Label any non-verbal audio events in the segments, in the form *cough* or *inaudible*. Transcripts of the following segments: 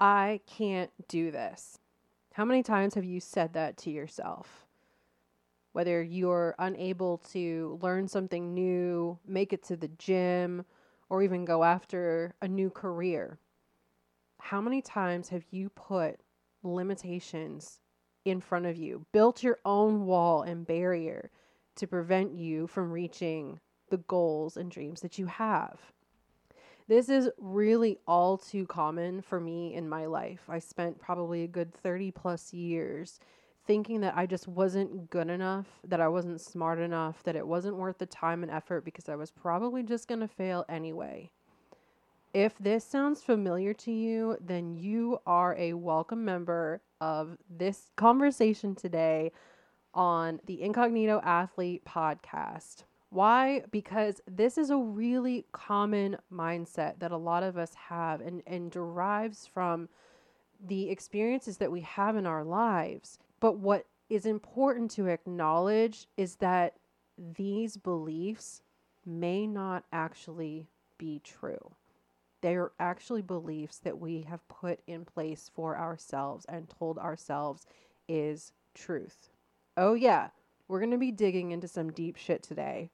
I can't do this. How many times have you said that to yourself? Whether you're unable to learn something new, make it to the gym, or even go after a new career. How many times have you put limitations in front of you, built your own wall and barrier to prevent you from reaching the goals and dreams that you have? This is really all too common for me in my life. I spent probably a good 30 plus years thinking that I just wasn't good enough, that I wasn't smart enough, that it wasn't worth the time and effort because I was probably just going to fail anyway. If this sounds familiar to you, then you are a welcome member of this conversation today on the Incognito Athlete podcast. Why? Because this is a really common mindset that a lot of us have and, and derives from the experiences that we have in our lives. But what is important to acknowledge is that these beliefs may not actually be true. They are actually beliefs that we have put in place for ourselves and told ourselves is truth. Oh, yeah, we're going to be digging into some deep shit today.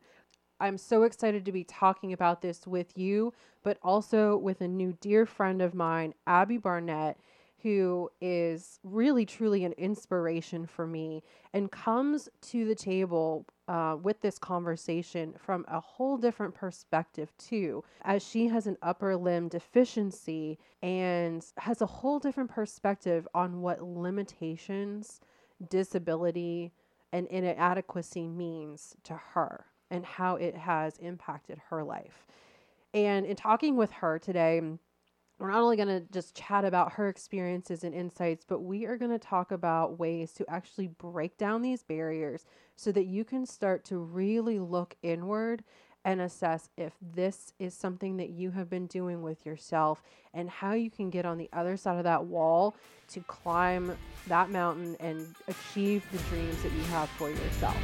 I'm so excited to be talking about this with you, but also with a new dear friend of mine, Abby Barnett, who is really truly an inspiration for me and comes to the table uh, with this conversation from a whole different perspective, too, as she has an upper limb deficiency and has a whole different perspective on what limitations, disability, and inadequacy means to her and how it has impacted her life. And in talking with her today, we're not only going to just chat about her experiences and insights, but we are going to talk about ways to actually break down these barriers so that you can start to really look inward and assess if this is something that you have been doing with yourself and how you can get on the other side of that wall to climb that mountain and achieve the dreams that you have for yourself.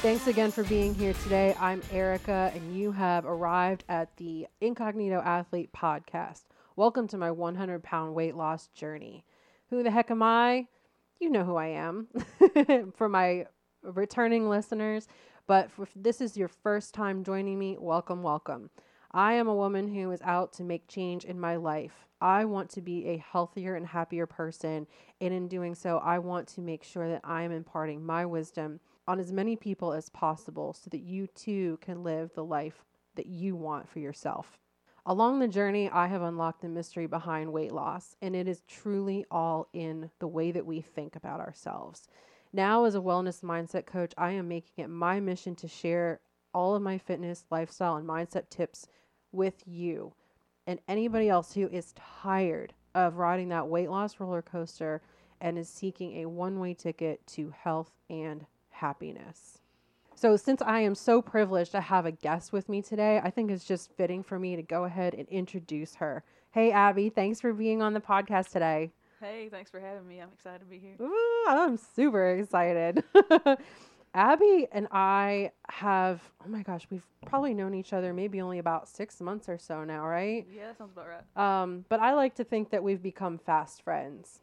Thanks again for being here today. I'm Erica, and you have arrived at the Incognito Athlete podcast. Welcome to my 100 pound weight loss journey. Who the heck am I? You know who I am *laughs* for my returning listeners. But if this is your first time joining me, welcome, welcome. I am a woman who is out to make change in my life. I want to be a healthier and happier person. And in doing so, I want to make sure that I am imparting my wisdom on as many people as possible so that you too can live the life that you want for yourself. Along the journey, I have unlocked the mystery behind weight loss, and it is truly all in the way that we think about ourselves. Now, as a wellness mindset coach, I am making it my mission to share all of my fitness, lifestyle, and mindset tips with you and anybody else who is tired of riding that weight loss roller coaster and is seeking a one way ticket to health and happiness. So, since I am so privileged to have a guest with me today, I think it's just fitting for me to go ahead and introduce her. Hey, Abby, thanks for being on the podcast today. Hey, thanks for having me. I'm excited to be here. Ooh, I'm super excited. *laughs* Abby and I have, oh my gosh, we've probably known each other maybe only about six months or so now, right? Yeah, that sounds about right. Um, but I like to think that we've become fast friends.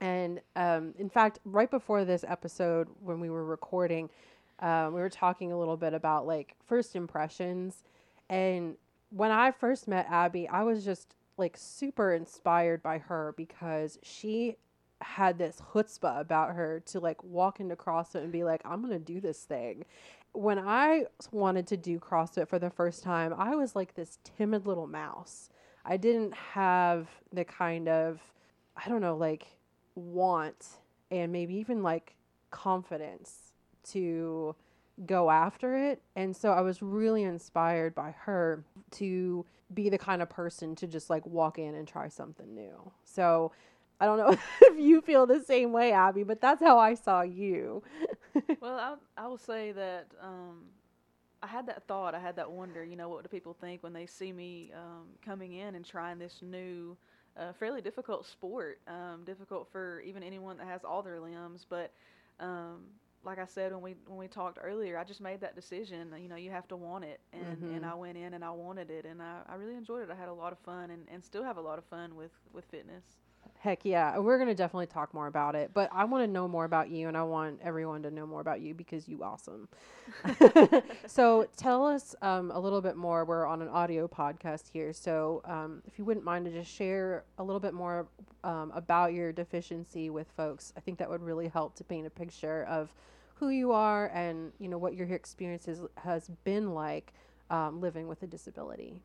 And um, in fact, right before this episode, when we were recording, uh, we were talking a little bit about like first impressions. And when I first met Abby, I was just like super inspired by her because she had this chutzpah about her to like walk into CrossFit and be like, I'm to do this thing. When I wanted to do CrossFit for the first time, I was like this timid little mouse. I didn't have the kind of, I don't know, like want and maybe even like confidence to go after it. And so I was really inspired by her to be the kind of person to just like walk in and try something new. So I don't know *laughs* if you feel the same way, Abby, but that's how I saw you. *laughs* well, I, I will say that um, I had that thought, I had that wonder, you know, what do people think when they see me um, coming in and trying this new a fairly difficult sport, um, difficult for even anyone that has all their limbs. But um, like I said when we when we talked earlier, I just made that decision. You know, you have to want it, and Mhm. and I went in and I wanted it, and I, I really enjoyed it. I had a lot of fun, and, and still have a lot of fun with with fitness. Heck yeah. We're going to definitely talk more about it. But I want to know more about you and I want everyone to know more about you because you awesome. *laughs* so tell us um, a little bit more. We're on an audio podcast here. So um, if you wouldn't mind to just share a little bit more um, about your deficiency with folks, I think that would really help to paint a picture of who you are and, you know, what your experience is, has been like um, living with a disability.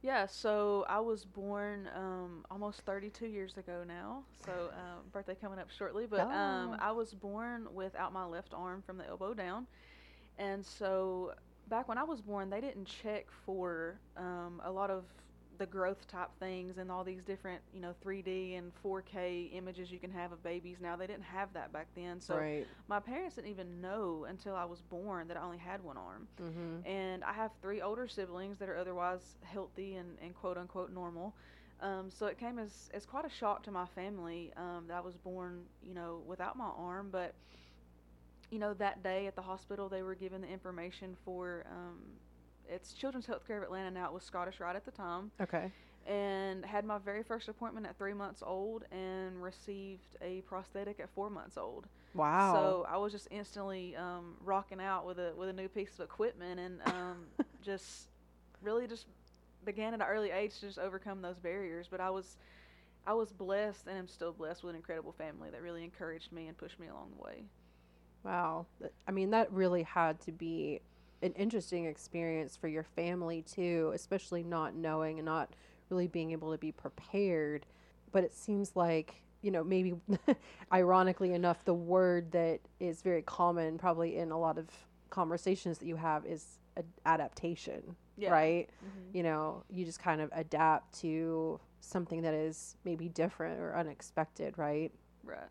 Yeah, so I was born um, almost 32 years ago now. So um, birthday coming up shortly, but um, Oh. I was born without my left arm from the elbow down, and so back when I was born, they didn't check for um, a lot of the growth type things and all these different, you know, 3D and 4K images you can have of babies now. They didn't have that back then. So right. my parents didn't even know until I was born that I only had one arm Mm-hmm. and I have three older siblings that are otherwise healthy and, and quote unquote normal. Um, so it came as, as quite a shock to my family um, that I was born, you know, without my arm. But, you know, that day at the hospital, they were given the information for um, it's Children's Healthcare of Atlanta now. It was Scottish Rite at the time, Okay. and had my very first appointment at three months old and received a prosthetic at four months old. Wow. So I was just instantly um, rocking out with a with a new piece of equipment and um, *laughs* just really just began at an early age to just overcome those barriers. But I was I was blessed and am still blessed with an incredible family that really encouraged me and pushed me along the way. Wow. I mean, that really had to be an interesting experience for your family, too, especially not knowing and not really being able to be prepared. But it seems like, you know, maybe *laughs* ironically enough, the word that is very common probably in a lot of conversations that you have is adaptation, Yeah. right? hmm You know, you just kind of adapt to something that is maybe different or unexpected, right? Right.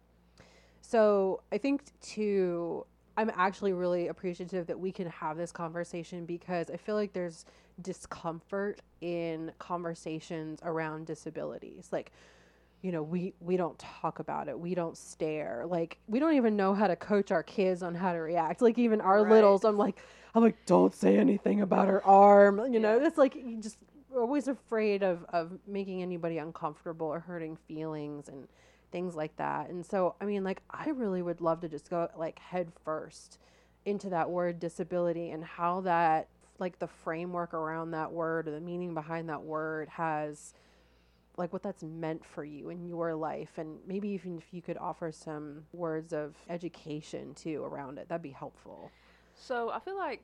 So I think too, I'm actually really appreciative that we can have this conversation because I feel like there's discomfort in conversations around disabilities. Like, you know, we we don't talk about it. We don't stare. Like, we don't even know how to coach our kids on how to react. Like even our Right. littles, I'm like, I'm like, don't say anything about her arm. You know, it's like you just always afraid of of making anybody uncomfortable or hurting feelings and things like that. And so, I mean, like, I really would love to just go like head first into that word disability and how that, like, the framework around that word or the meaning behind that word has, like, what that's meant for you in your life. And maybe even if you could offer some words of education too around it, that'd be helpful. So I feel like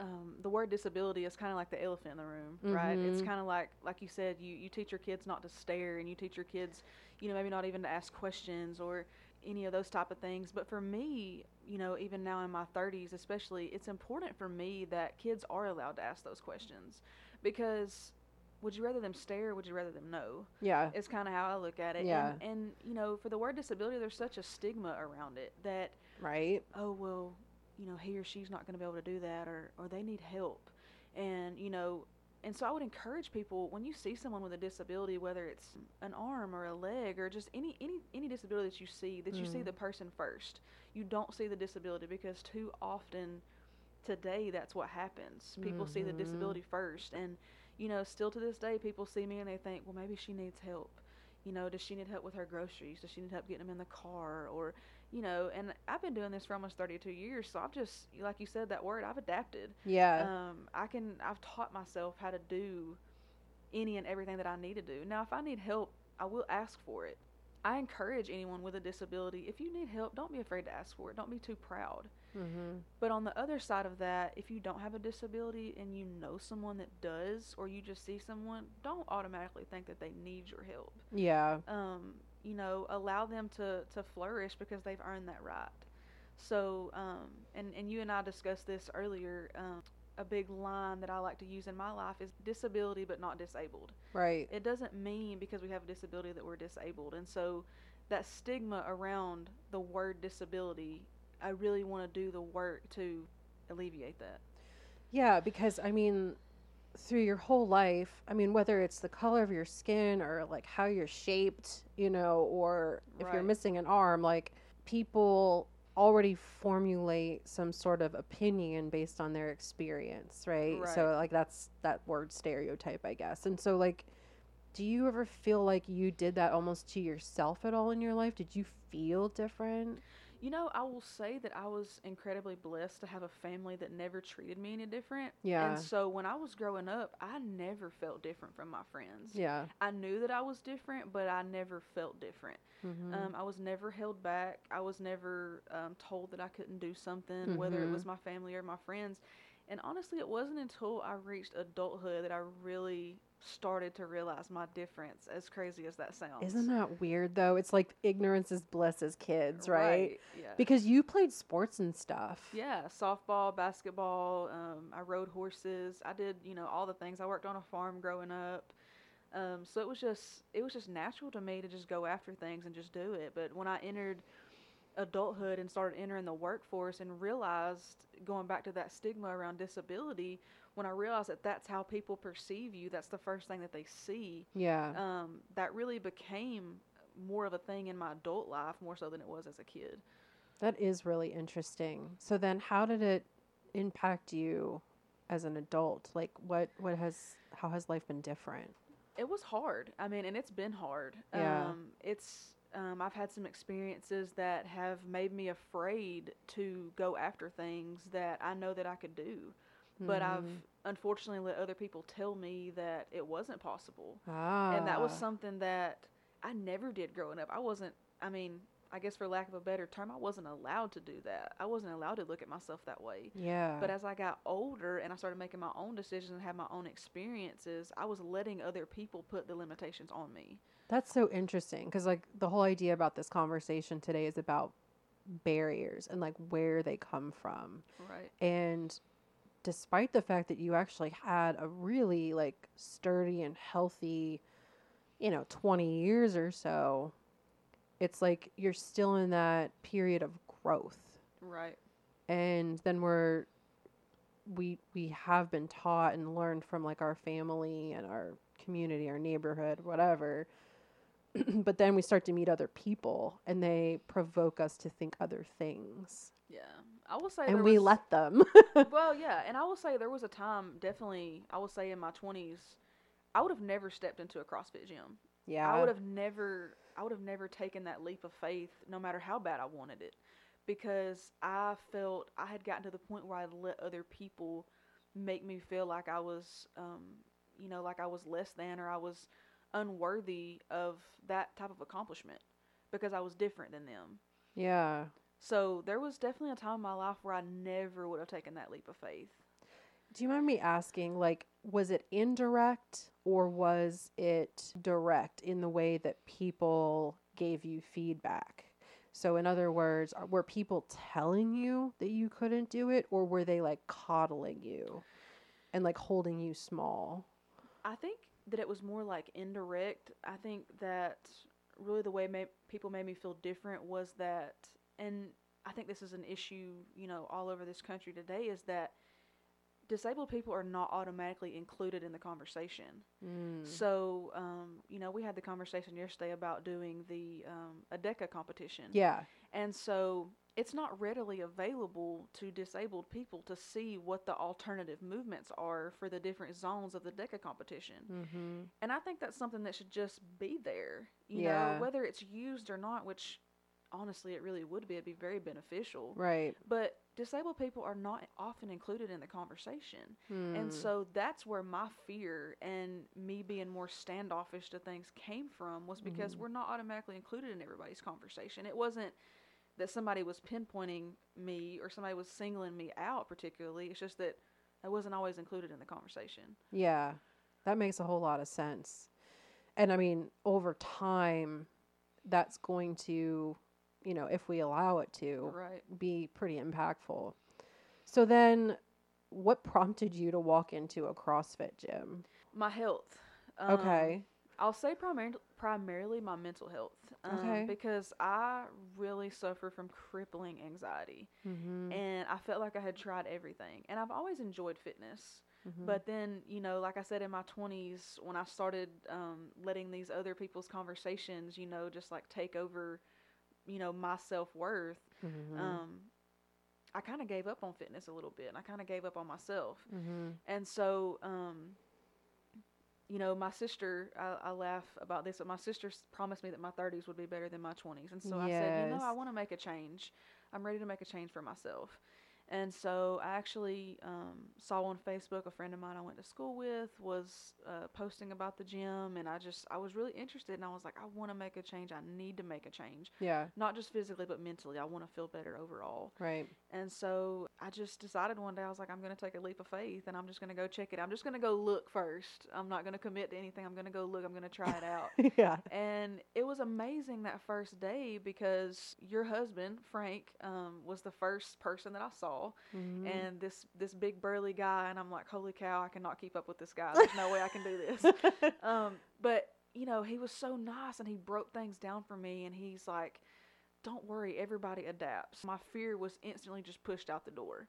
um, the word disability is kind of like the elephant in the room, right? It's Mhm. kind of like, like you said, you, you teach your kids not to stare, and you teach your kids, you know, maybe not even to ask questions or any of those type of things. But for me, you know, even now in my 30s, especially, it's important for me that kids are allowed to ask those questions, because would you rather them stare? or Would you rather them know? Yeah. It's kind of how I look at it. Yeah. And, and you know, for the word disability, there's such a stigma around it that Right. oh well you know he or she's not going to be able to do that or or they need help. And you know and so i would encourage people when you see someone with a disability whether it's an arm or a leg or just any any any disability that you see that you see Mm. the person first. You don't see the disability because too often today that's what happens. People see the Mhm. disability first. And you know still to this day people see me and they think well maybe she needs help. You know does she need help with her groceries? Does she need help getting them in the car? Or you know and i've been doing this for almost 32 years so i've just like you said that word i've adapted Yeah. um, i can i've taught myself how to do any and everything that i need to do now if i need help i will ask for it i encourage anyone with a disability if you need help don't be afraid to ask for it don't be too proud mm-hmm. but on the other side of that, if you don't have a disability and you know someone that does, or you just see someone, don't automatically think that they need your help. Yeah. Um, you know, allow them to, to flourish because they've earned that right. So, um, and, and you and I discussed this earlier. Um, a big line that I like to use in my life is disability but not disabled. Right. It doesn't mean because we have a disability that we're disabled. And so that stigma around the word disability, I really want to do the work to alleviate that. Yeah, because I mean, through your whole life, I mean, whether it's the color of your skin or like how you're shaped, you know, or if you're missing an arm, like people already formulate some sort of opinion based on their experience, right? So like that's that word stereotype, I guess. And so like do you ever feel like you did that almost to yourself at all in your life? Did you feel different? You know, I will say that I was incredibly blessed to have a family that never treated me any different. Yeah. And so when I was growing up, I never felt different from my friends. Yeah. I knew that I was different, but I never felt different. Mm-hmm. Um, I was never held back. I was never um, told that I couldn't do something, whether it was my family or my friends. And honestly, it wasn't until I reached adulthood that I really started to realize my difference, as crazy as that sounds. Isn't that weird though? It's like ignorance is bliss as kids, right? Yeah. Because you played sports and stuff. Yeah, softball, basketball. Um, I rode horses. I did, you know, all the things. I worked on a farm growing up. Um, so it was just, it was just natural to me to just go after things and just do it. But when I entered adulthood and started entering the workforce and realized, going back to that stigma around disability, when I realized that that's how people perceive you, that's the first thing that they see. Yeah. Um, that really became more of a thing in my adult life more so than it was as a kid. That is really interesting. So then how did it impact you as an adult? Like what what has how has life been different? it was hard. I mean, and it's been hard. Yeah. Um, it's um, I've had some experiences that have made me afraid to go after things that I know that I could do, but I've Mhm. unfortunately let other people tell me that it wasn't possible, ah. and that was something that I never did growing up. I wasn't. I mean, I guess for lack of a better term, I wasn't allowed to do that. I wasn't allowed to look at myself that way. Yeah. But as I got older and I started making my own decisions and had my own experiences, I was letting other people put the limitations on me. That's so interesting because, like, the whole idea about this conversation today is about barriers and like where they come from. Right. And despite the fact that you actually had a really like sturdy and healthy, you know, 20 years or so, it's like you're still in that period of growth. Right. And then we're we we have been taught and learned from like our family and our community, our neighborhood, whatever. *clears throat* but then we start to meet other people and they provoke us to think other things. Yeah. I will say and we was, let them. *laughs* well, yeah, and I will say there was a time definitely I will say in my 20s I would have never stepped into a CrossFit gym. yeah. I would have never I would have never taken that leap of faith no matter how bad I wanted it because I felt I had gotten to the point where I let other people make me feel like I was um you know like I was less than or I was unworthy of that type of accomplishment because I was different than them. Yeah. So there was definitely a time in my life where I never would have taken that leap of faith. Do you mind me asking, like, was it indirect or was it direct in the way that people gave you feedback? So, in other words, were people telling you that you couldn't do it or were they like coddling you and like holding you small? I think that it was more like indirect. I think that really the way ma- people made me feel different was that, and I think this is an issue, you know, all over this country today, is that disabled people are not automatically included in the conversation. Mm. So, um, you know, we had the conversation yesterday about doing the um, ADECA competition. Yeah. And so it's not readily available to disabled people to see what the alternative movements are for the different zones of the DECA competition. Mm-hmm. And I think that's something that should just be there, you Yeah. know, whether it's used or not, which honestly it really would be. It'd be very beneficial. Right. But disabled people are not often included in the conversation. And Mm. so that's where my fear and me being more standoffish to things came from was because Mhm. we're not automatically included in everybody's conversation. It wasn't that somebody was pinpointing me or somebody was singling me out particularly. It's just that I wasn't always included in the conversation. Yeah, that makes a whole lot of sense. And I mean, over time, that's going to, you know, if we allow it to, Right. be pretty impactful. So then, what prompted you to walk into a CrossFit gym? My health. Um, Okay. I'll say primarily primarily my mental health. Um, Okay. Because I really suffer from crippling anxiety. Mm-hmm. and I felt like I had tried everything. And I've always enjoyed fitness. Mm-hmm. But then, you know, like I said in my 20s, when I started um, letting these other people's conversations, you know, just like take over, you know, my self worth, Mhm. um, I kind of gave up on fitness a little bit, and I kind of gave up on myself. Mhm. And so, um, you know, my sister, I, I laugh about this, but my sister promised me that my 30s would be better than my 20s. And so I said, you know, I want to make a change. I'm ready to make a change for myself. And so I actually um, saw on Facebook a friend of mine I went to school with was uh, posting about the gym, and I just I was really interested, and I was like, I want to make a change. I need to make a change, Yeah. not just physically but mentally. I want to feel better overall. Right. And so I just decided one day I was like, I'm going to take a leap of faith and I'm just going to go check it. I'm just going to go look first. I'm not going to commit to anything. I'm going to go look. I'm going to try it out. *laughs* yeah. and it was amazing that first day because your husband Frank um, was the first person that I saw, Mhm. and this this big burly guy, and I'm like, holy cow, I cannot keep up with this guy. There's no way I can do this. *laughs* Um, but you know, he was so nice and he broke things down for me and he's like, Don't worry, everybody adapts. My fear was instantly just pushed out the door.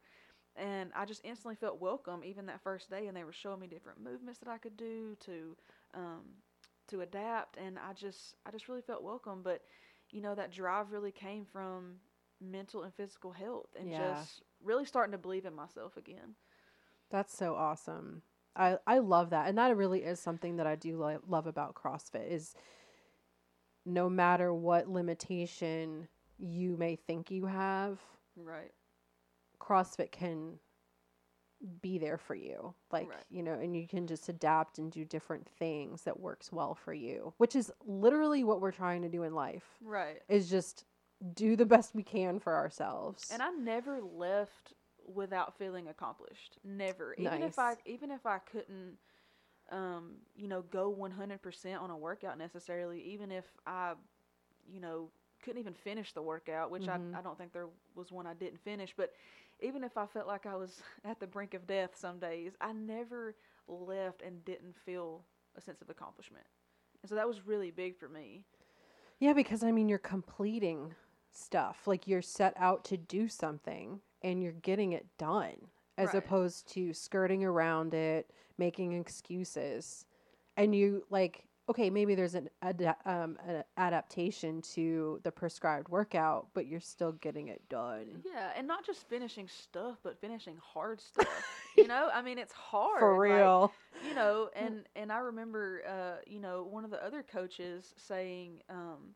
And I just instantly felt welcome even that first day and they were showing me different movements that I could do to um to adapt and I just I just really felt welcome. But you know, that drive really came from mental and physical health and Yeah. just really starting to believe in myself again. That's so awesome. I I love that, and that really is something that I do lo- love about CrossFit is no matter what limitation you may think you have, Right. CrossFit can be there for you. Like, Right. you know, and you can just adapt and do different things that works well for you, which is literally what we're trying to do in life. Right. Is just do the best we can for ourselves. And I never left without feeling accomplished. Never. Even if I even if I couldn't um, you know, go 100% on a workout necessarily, even if I you know, couldn't even finish the workout, which Mhm. I I don't think there was one I didn't finish, but even if I felt like I was *laughs* at the brink of death some days, I never left and didn't feel a sense of accomplishment. And so that was really big for me. Yeah, because I mean, you're completing stuff. Like you're set out to do something and you're getting it done as Right. opposed to skirting around it, making excuses. And you like, okay, maybe there's an, ada- um, an adaptation to the prescribed workout, but you're still getting it done. Yeah, and not just finishing stuff, but finishing hard *laughs* stuff. you know, I mean, it's hard. For like, real. you know, *laughs* and and I remember, uh, you know, one of the other coaches saying, um,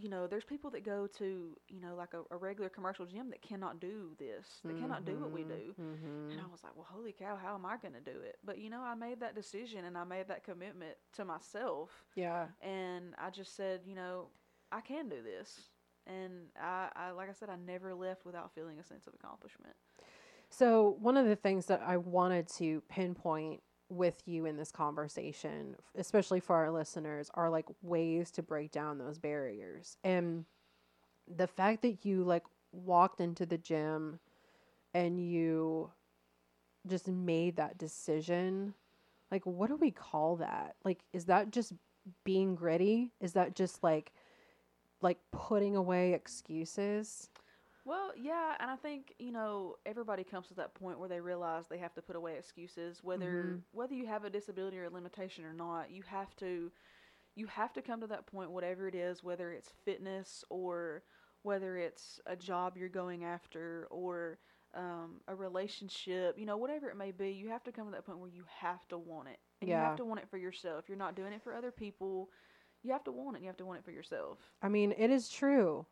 you know, there's people that go to, you know, like a, a regular commercial gym that cannot do this, that cannot do what we do. hmm And I was like, well, holy cow, how am I going to do it? But you know, I made that decision and I made that commitment to myself, Yeah. and I just said, you know, I can do this. And I, I, like I said, I never left without feeling a sense of accomplishment. So, one of the things that I wanted to pinpoint with you in this conversation, especially for our listeners, are like ways to break down those barriers. And the fact that you like walked into the gym and you just made that decision, like, what do we call that? Like, is that just being gritty? Is that just like, like putting away excuses? Well, yeah, and I think you know everybody comes to that point where they realize they have to put away excuses, whether Mhm. whether you have a disability or a limitation or not. You have to you have to come to that point, whatever it is, whether it's fitness or whether it's a job you're going after or um, a relationship, you know, whatever it may be. You have to come to that point where you have to want it, and you have to want it for yourself. You're not doing it for other people. You have to want it. You have to want it for yourself. I mean, it is true.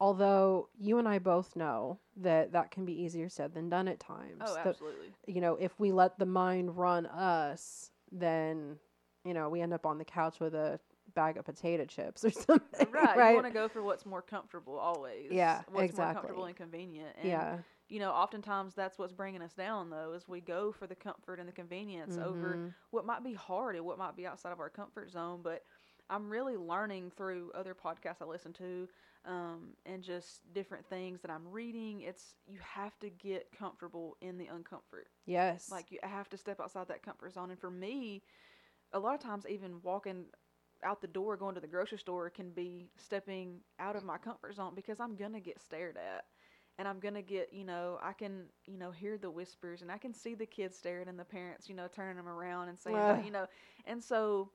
Although you and I both know that that can be easier said than done at times. Oh, The- absolutely. you know, if we let the mind run us, then, you know, we end up on the couch with a bag of potato chips or *laughs* something. right, Right. you want to go for what's more comfortable always Yeah, what's more comfortable and convenient and yeah. you know oftentimes that's what's bringing us down though is we go for the comfort and the convenience over Mhm. what might be hard and what might be outside of our comfort zone but i'm really learning through other podcasts i listen to um, and just different things that i'm reading it's you have to get comfortable in the uncomfort Yes. like you have to step outside that comfort zone and for me a lot of times even walking out the door going to the grocery store can be stepping out of my comfort zone because i'm gonna get stared at and i'm gonna get you know i can you know hear the whispers and i can see the kids staring and the parents you know turning them around and saying Ugh. you know and so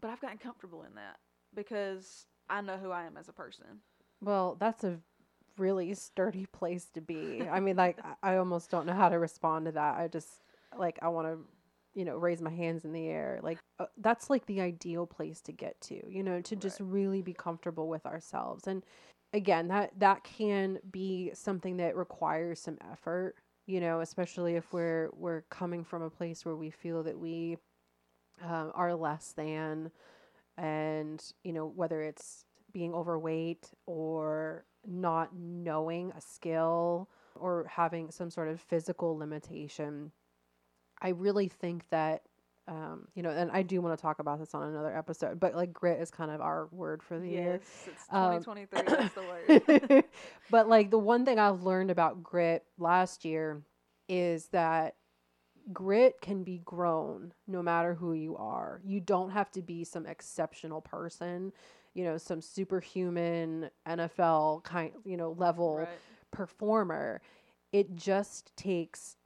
but i've gotten comfortable in that because i know who i am as a person Well, that's a really sturdy *laughs* place to be. I mean, like, I- almost don't know how to respond to that. I just, like, I want to, you know, raise my hands in the air. Like, uh, that's like the ideal place to get to, you know, to just really be comfortable with ourselves. And again, that, that can be something that requires some effort, you know, especially if we're, we're coming from a place where we feel that we um, are less than, and, you know, whether it's being overweight or not knowing a skill or having some sort of physical limitation. I really think that, um, you know, and I do want to talk about this on another episode, but like grit is kind of our word for the year. yes, it's Um, 2023. that's the word. *laughs* but like the one thing I've learned about grit last year is that grit can be grown no matter who you are. You don't have to be some exceptional person, you know, some superhuman NFL kind, you know, level right. performer. It just takes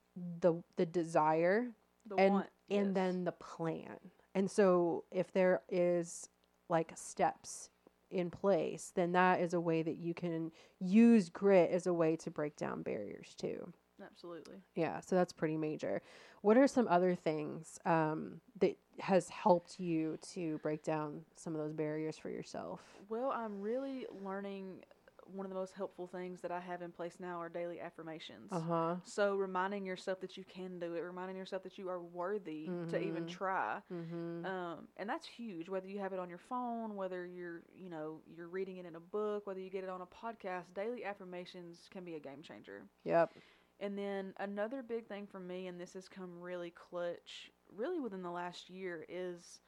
the the desire The and want. and yes. then the plan. And so if there is like steps in place, then that is a way that you can use grit as a way to break down barriers too. Absolutely. Yeah, so that's pretty major. What are some other things um, that has helped you to break down some of those barriers for yourself? Well, I'm really learning one of the most helpful things that I have in place now are daily affirmations. Uh huh. So reminding yourself that you can do it, reminding yourself that you are worthy to even Mhm. try. Mm-hmm. Um, and that's huge. Whether you have it on your phone, whether you're, you know, you're reading it in a book, whether you get it on a podcast, daily affirmations can be a game changer. Yep. And then another big thing for me, and this has come really clutch, really within the last year, is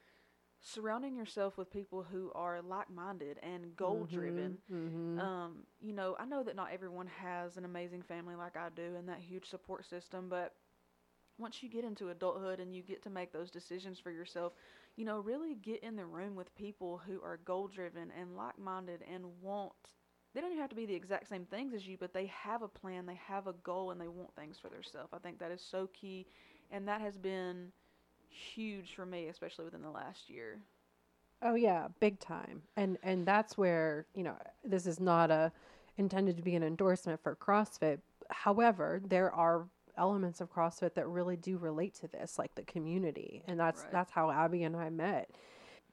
surrounding yourself with people who are like-minded and goal-driven. Mm-hmm. Um, you know, I know that not everyone has an amazing family like I do and that huge support system, but once you get into adulthood and you get to make those decisions for yourself, you know, really get in the room with people who are goal driven and like minded and want they don't even have to be the exact same things as you, but they have a plan, they have a goal and they want things for themselves. I think that is so key and that has been huge for me, especially within the last year. Oh yeah, big time. And and that's where, you know, this is not a intended to be an endorsement for CrossFit. However, there are elements of CrossFit that really do relate to this, like the community. And that's Right. that's how Abby and I met.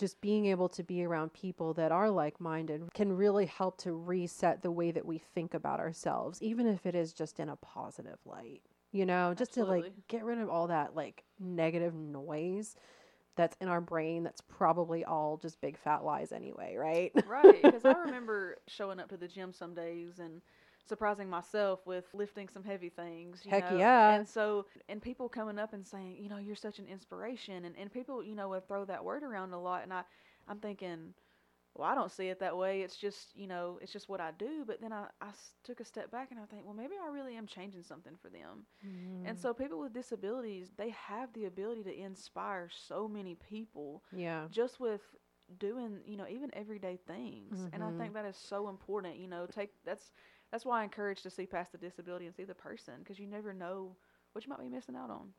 Just being able to be around people that are like-minded can really help to reset the way that we think about ourselves, even if it is just in a positive light. You know, just to like get rid of all that like negative noise that's in our brain that's probably all just big fat lies anyway, right? right because i *laughs* remember showing up to the gym some days and surprising myself with lifting some heavy things you Heck know? yeah. and so and people coming up and saying you know you're such an inspiration and, and people you know would throw that word around a lot and i i'm thinking well i don't see it that way it's just you know it's just what i do but then I, I took a step back and i think well maybe i really am changing something for them Mm. and so people with disabilities they have the ability to inspire so many people yeah. just with doing you know even everyday things and i think that is so important you know take that's that's why i encourage to see past the disability and see the person because you never know what you might be missing out on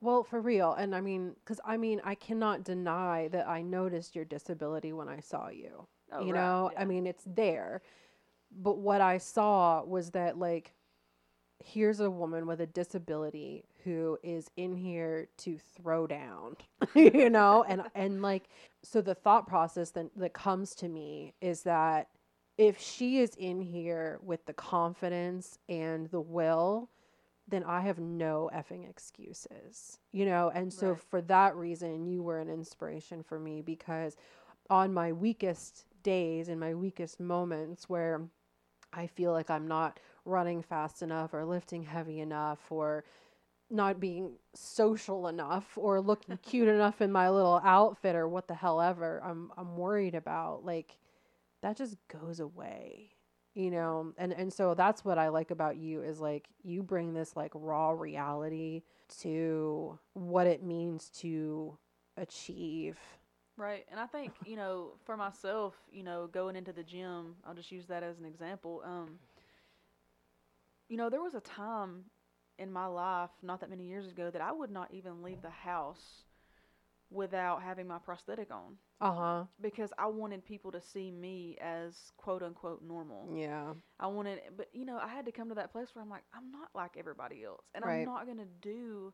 Well, for real. And I mean, because I mean, I cannot deny that I noticed your disability when I saw you. oh, you right, know, yeah. I mean, it's there. But what I saw was that, like, here's a woman with a disability who is in here to throw down, *laughs* you know? And, and like, so the thought process that, that comes to me is that if she is in here with the confidence and the will, then I have no effing excuses, you know? And so Right. for that reason, you were an inspiration for me because on my weakest days and my weakest moments where I feel like I'm not running fast enough or lifting heavy enough or not being social enough or looking *laughs* cute enough in my little outfit or what the hell ever I'm I'm worried about like that just goes away you know? And and so that's what I like about you is like you bring this like raw reality to what it means to achieve. Right and i think you know for myself you know going into the gym i'll just use that as an example um you know there was a time in my life not that many years ago that i would not even leave the house without having my prosthetic on Uh huh. because I wanted people to see me as quote unquote normal. Yeah. I wanted, but you know, I had to come to that place where I'm like, I'm not like everybody else, and Right. I'm not gonna do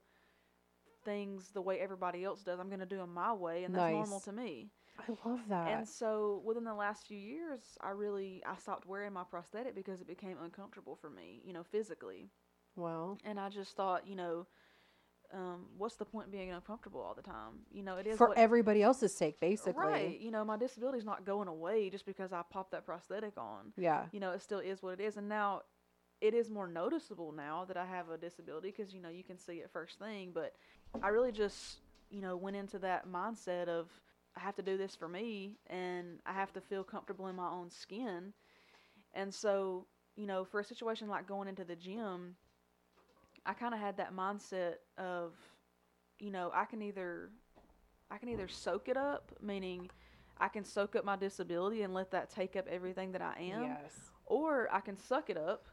things the way everybody else does. I'm gonna do them my way, and that's normal to me. I love that. And so within the last few years, I really I stopped wearing my prosthetic because it became uncomfortable for me, you know, physically. well, And I just thought, you know, um, what's the point being uncomfortable all the time? You know, it is for what, everybody else's sake, basically. right. You know, my disability is not going away just because I popped that prosthetic on. Yeah. You know, it still is what it is. And now it is more noticeable now that I have a disability because you know you can see it first thing. But I really just you know went into that mindset of I have to do this for me and I have to feel comfortable in my own skin. And so you know, for a situation like going into the gym, I kind of had that mindset of you know I can either I can either soak it up, meaning I can soak up my disability and let that take up everything that I am Yes. or I can suck it up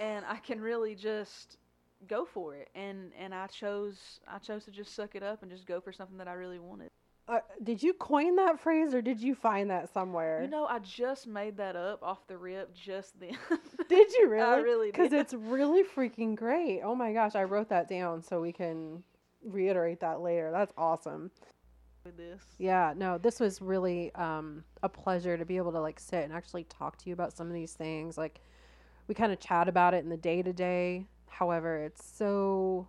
and I can really just go for it and and I chose I chose to just suck it up and just go for something that I really wanted. Uh, did you coin that phrase or did you find that somewhere? You know, I just made that up off the rip just then. *laughs* did you really? I really Because it's really freaking great. Oh my gosh, I wrote that down so we can reiterate that later. That's awesome. this. Yeah, no, this was really um, a pleasure to be able to like sit and actually talk to you about some of these things. Like, we kind of chat about it in the day to day. However, it's so,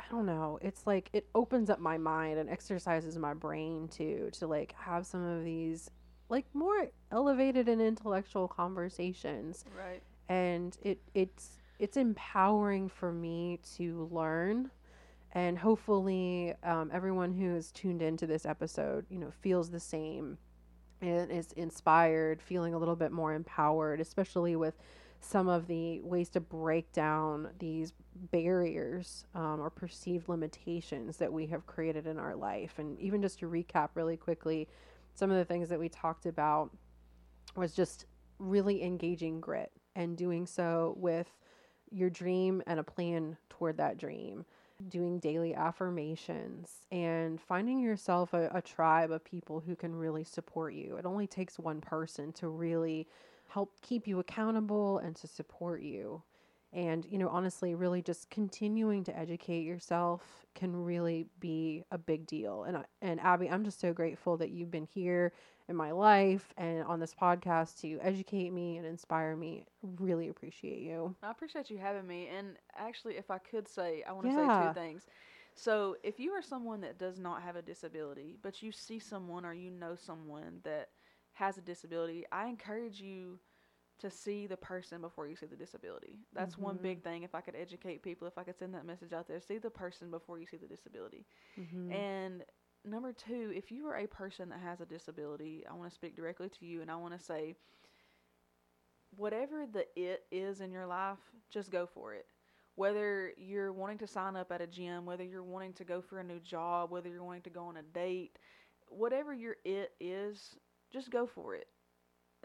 I don't know, it's like it opens up my mind and exercises my brain too, to like have some of these like more elevated and intellectual conversations. Right. and it it's it's empowering for me to learn. And hopefully um, everyone who is tuned into this episode you know feels the same. And is inspired feeling a little bit more empowered especially with some of the ways to break down these barriers um, or perceived limitations that we have created in our life. And even just to recap really quickly some of the things that we talked about was just really engaging grit and doing so with your dream and a plan toward that dream. Doing daily affirmations and finding yourself a, a tribe of people who can really support you. It only takes one person to really help keep you accountable and to support you. And you know honestly really just continuing to educate yourself can really be a big deal. And and Abby I'm just so grateful that you've been here in my life and on this podcast to educate me and inspire me. Really appreciate you. I appreciate you having me. And actually, if I could say, I want to say two things. So, if you are someone that does not have a disability, but you see someone or you know someone that has a disability, I encourage you to see the person before you see the disability. That's one Mhm. big thing. If I could educate people, if I could send that message out there, see the person before you see the disability. Mhm. And number two, if you are a person that has a disability, I want to speak directly to you and I want to say, whatever the it is in your life, just go for it. Whether you're wanting to sign up at a gym, whether you're wanting to go for a new job, whether you're wanting to go on a date, whatever your it is, just go for it.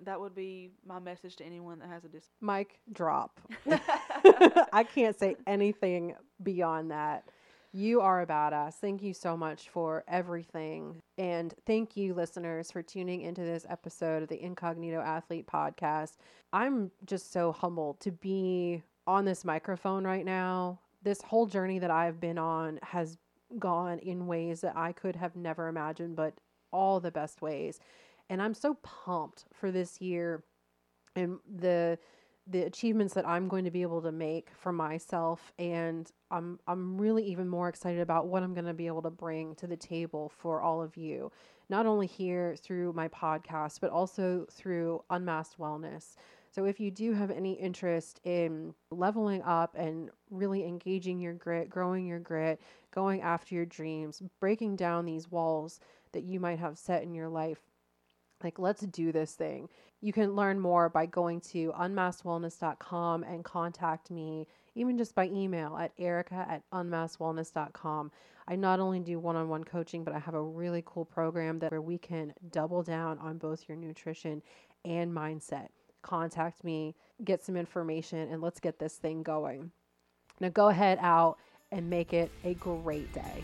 That would be my message to anyone that has a mic drop. *laughs* I can't say anything beyond that. You are a badass. Thank you so much for everything. And thank you, listeners, for tuning into this episode of the Incognito Athlete podcast. I'm just so humbled to be on this microphone right now. This whole journey that I've been on has gone in ways that I could have never imagined, but all the best ways. And I'm so pumped for this year and the the achievements that I'm going to be able to make for myself and I'm I'm really even more excited about what I'm going to be able to bring to the table for all of you not only here through my podcast but also through Unmasked Wellness. So if you do have any interest in leveling up and really engaging your grit, growing your grit, going after your dreams, breaking down these walls that you might have set in your life, like let's do this thing. You can learn more by going to unmaskedwellness.com and contact me, even just by email at erica at unmaskedwellness.com. I not only do one on one coaching, but I have a really cool program that where we can double down on both your nutrition and mindset. Contact me, get some information, and let's get this thing going. Now go ahead out and make it a great day.